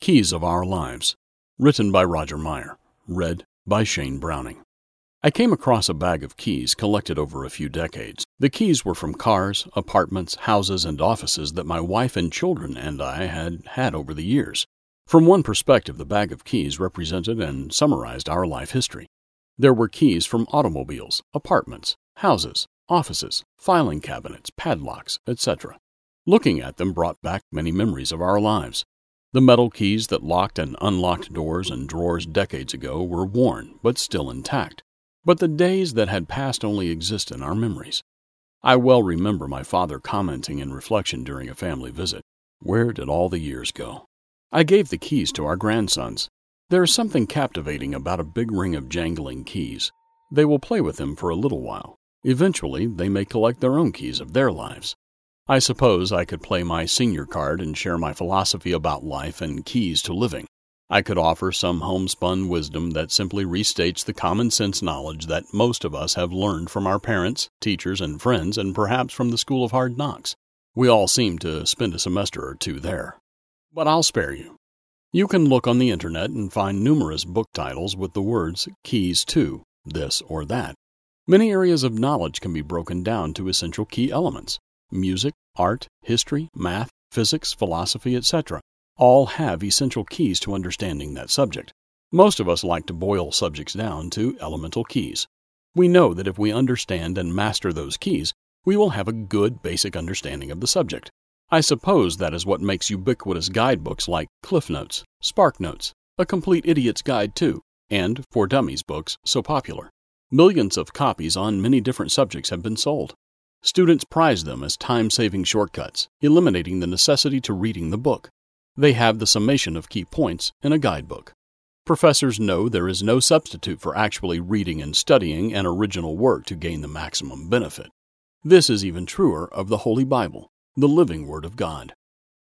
Keys of Our Lives, written by Roger Meyer, read by Shane Browning. I came across a bag of keys collected over a few decades. The keys were from cars, apartments, houses, and offices that my wife and children and I had had over the years. From one perspective, the bag of keys represented and summarized our life history. There were keys from automobiles, apartments, houses, offices, filing cabinets, padlocks, etc. Looking at them brought back many memories of our lives. The metal keys that locked and unlocked doors and drawers decades ago were worn, but still intact. But the days that had passed only exist in our memories. I well remember my father commenting in reflection during a family visit, Where did all the years go? I gave the keys to our grandsons. There is something captivating about a big ring of jangling keys. They will play with them for a little while. Eventually, they may collect their own keys of their lives. I suppose I could play my senior card and share my philosophy about life and keys to living. I could offer some homespun wisdom that simply restates the common sense knowledge that most of us have learned from our parents, teachers, and friends, and perhaps from the School of Hard Knocks. We all seem to spend a semester or two there. But I'll spare you. You can look on the internet and find numerous book titles with the words keys to this or that. Many areas of knowledge can be broken down to essential key elements music, art, history, math, physics, philosophy, etc., all have essential keys to understanding that subject. Most of us like to boil subjects down to elemental keys. We know that if we understand and master those keys, we will have a good basic understanding of the subject. I suppose that is what makes ubiquitous guidebooks like Cliff Notes, Spark Notes, A Complete Idiot's Guide to, and For Dummies books so popular. Millions of copies on many different subjects have been sold. Students prize them as time saving shortcuts, eliminating the necessity to reading the book. They have the summation of key points in a guidebook. Professors know there is no substitute for actually reading and studying an original work to gain the maximum benefit. This is even truer of the Holy Bible, the living Word of God.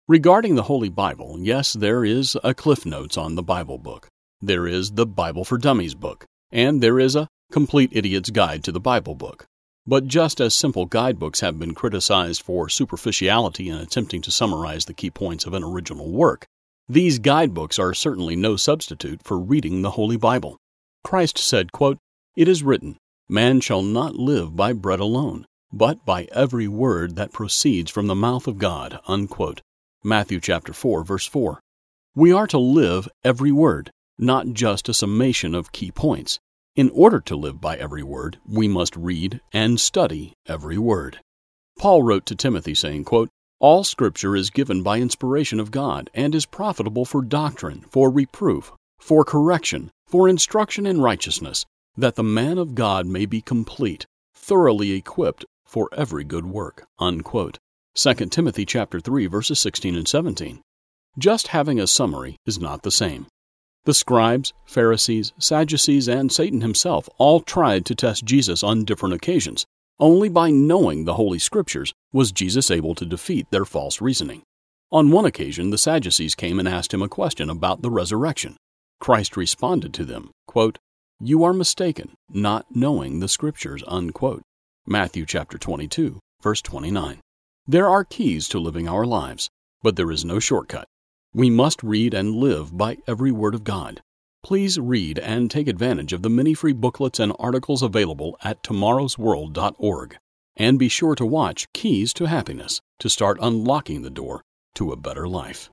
Regarding the Holy Bible, yes, there is a Cliff Notes on the Bible book. There is the Bible for Dummies book, and there is a Complete Idiot's Guide to the Bible book. But just as simple guidebooks have been criticized for superficiality in attempting to summarize the key points of an original work, these guidebooks are certainly no substitute for reading the Holy Bible. Christ said, quote, It is written, Man shall not live by bread alone, but by every word that proceeds from the mouth of God. Unquote. Matthew chapter 4, verse 4. We are to live every word, not just a summation of key points. In order to live by every word, we must read and study every word. Paul wrote to Timothy, saying, quote, All Scripture is given by inspiration of God and is profitable for doctrine, for reproof, for correction, for instruction in righteousness, that the man of God may be complete, thoroughly equipped for every good work. Unquote. 2 Timothy chapter 3 verses 16 and 17. Just having a summary is not the same. The scribes, Pharisees, Sadducees, and Satan himself all tried to test Jesus on different occasions. Only by knowing the Holy Scriptures was Jesus able to defeat their false reasoning. On one occasion, the Sadducees came and asked him a question about the resurrection. Christ responded to them, quote, You are mistaken, not knowing the Scriptures. Unquote. Matthew chapter 22, verse 29. There are keys to living our lives, but there is no shortcut. We must read and live by every word of God. Please read and take advantage of the many free booklets and articles available at tomorrowsworld.org. And be sure to watch Keys to Happiness to start unlocking the door to a better life.